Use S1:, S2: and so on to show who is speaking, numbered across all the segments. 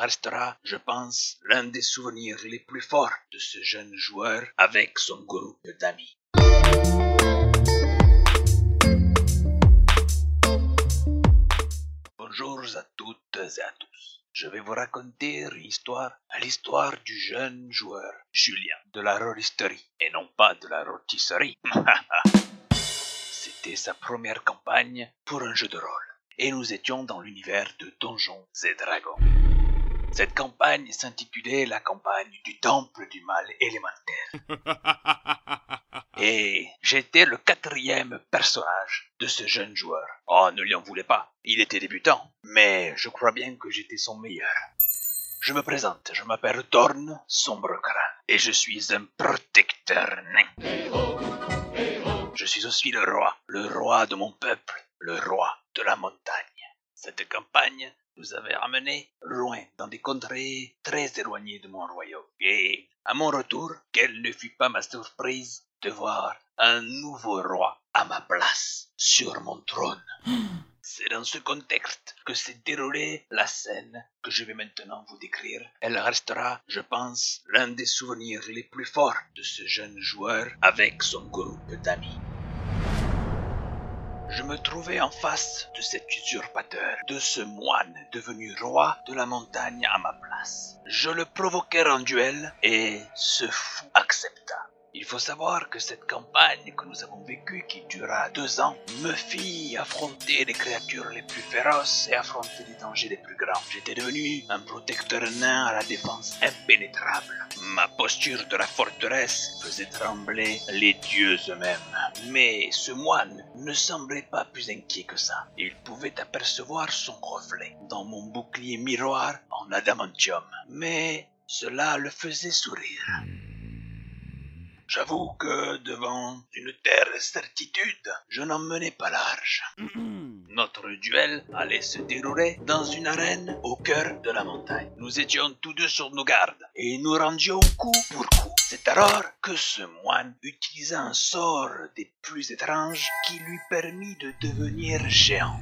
S1: restera, je pense, l'un des souvenirs les plus forts de ce jeune joueur avec son groupe d'amis. Bonjour à toutes et à tous. Je vais vous raconter une histoire, l'histoire du jeune joueur Julien de la rôlisterie et non pas de la rôtisserie. C'était sa première campagne pour un jeu de rôle et nous étions dans l'univers de Donjons et Dragons. Cette campagne s'intitulait la campagne du temple du mal élémentaire. Et j'étais le quatrième personnage de ce jeune joueur. Oh, ne lui en voulez pas, il était débutant, mais je crois bien que j'étais son meilleur. Je me présente, je m'appelle Thorn Sombrecrâne, et je suis un protecteur nain. Je suis aussi le roi, le roi de mon peuple, le roi de la montagne. Cette campagne nous avait ramené loin dans des contrées très éloignées de mon royaume. Et à mon retour, quelle ne fut pas ma surprise de voir un nouveau roi à ma place sur mon trône. C'est dans ce contexte que s'est déroulée la scène que je vais maintenant vous décrire. Elle restera, je pense, l'un des souvenirs les plus forts de ce jeune joueur avec son groupe d'amis. Je me trouvais en face de cet usurpateur, de ce moine devenu roi de la montagne à ma place. Je le provoquai en duel et ce fou accepta. Faut savoir que cette campagne que nous avons vécue, qui dura deux ans, me fit affronter les créatures les plus féroces et affronter les dangers les plus grands. J'étais devenu un protecteur nain à la défense impénétrable. Ma posture de la forteresse faisait trembler les dieux eux-mêmes. Mais ce moine ne semblait pas plus inquiet que ça. Il pouvait apercevoir son reflet dans mon bouclier miroir en adamantium. Mais cela le faisait sourire. J'avoue que devant une telle certitude, je n'en menais pas large. Notre duel allait se dérouler dans une arène au cœur de la montagne. Nous étions tous deux sur nos gardes et nous rendions coup pour coup. C'est alors que ce moine utilisa un sort des plus étranges qui lui permit de devenir géant.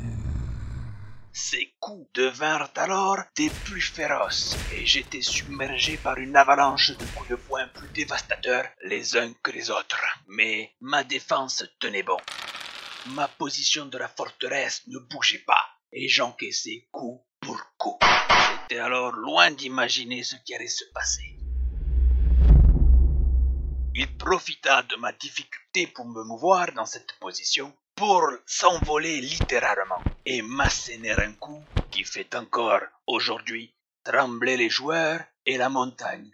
S1: Ses coups devinrent alors des plus féroces, et j'étais submergé par une avalanche de coups de poing plus dévastateurs les uns que les autres. Mais ma défense tenait bon. Ma position de la forteresse ne bougeait pas, et j'encaissais coup pour coup. J'étais alors loin d'imaginer ce qui allait se passer. Il profita de ma difficulté pour me mouvoir dans cette position pour s'envoler littéralement et m'asséner un coup qui fait encore aujourd'hui trembler les joueurs et la montagne.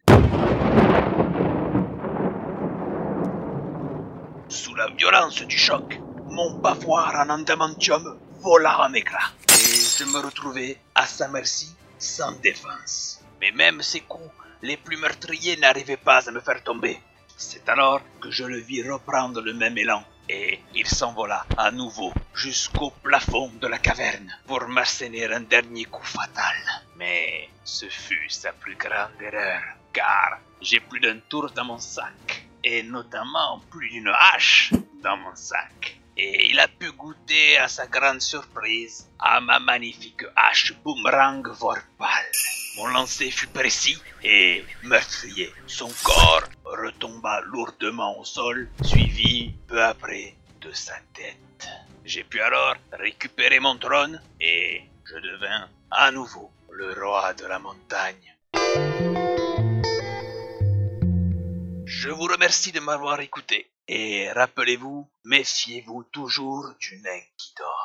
S1: Sous la violence du choc, mon bavoir en adamantium vola en éclats et je me retrouvai à sa merci sans défense. Mais même ses coups les plus meurtriers n'arrivaient pas à me faire tomber. C'est alors que je le vis reprendre le même élan et il s'envola à nouveau jusqu'au plafond de la caverne pour m'asséner un dernier coup fatal. Mais ce fut sa plus grande erreur, car j'ai plus d'un tour dans mon sac, et notamment plus d'une hache dans mon sac. Et il a pu goûter à sa grande surprise à ma magnifique hache boomerang vorpal. Mon lancer fut précis et meurtrier. Son corps retomba lourdement au sol, suivi peu après de sa tête. J'ai pu alors récupérer mon trône et je devins à nouveau le roi de la montagne. Je vous remercie de m'avoir écouté et rappelez-vous, méfiez-vous toujours du nain qui dort.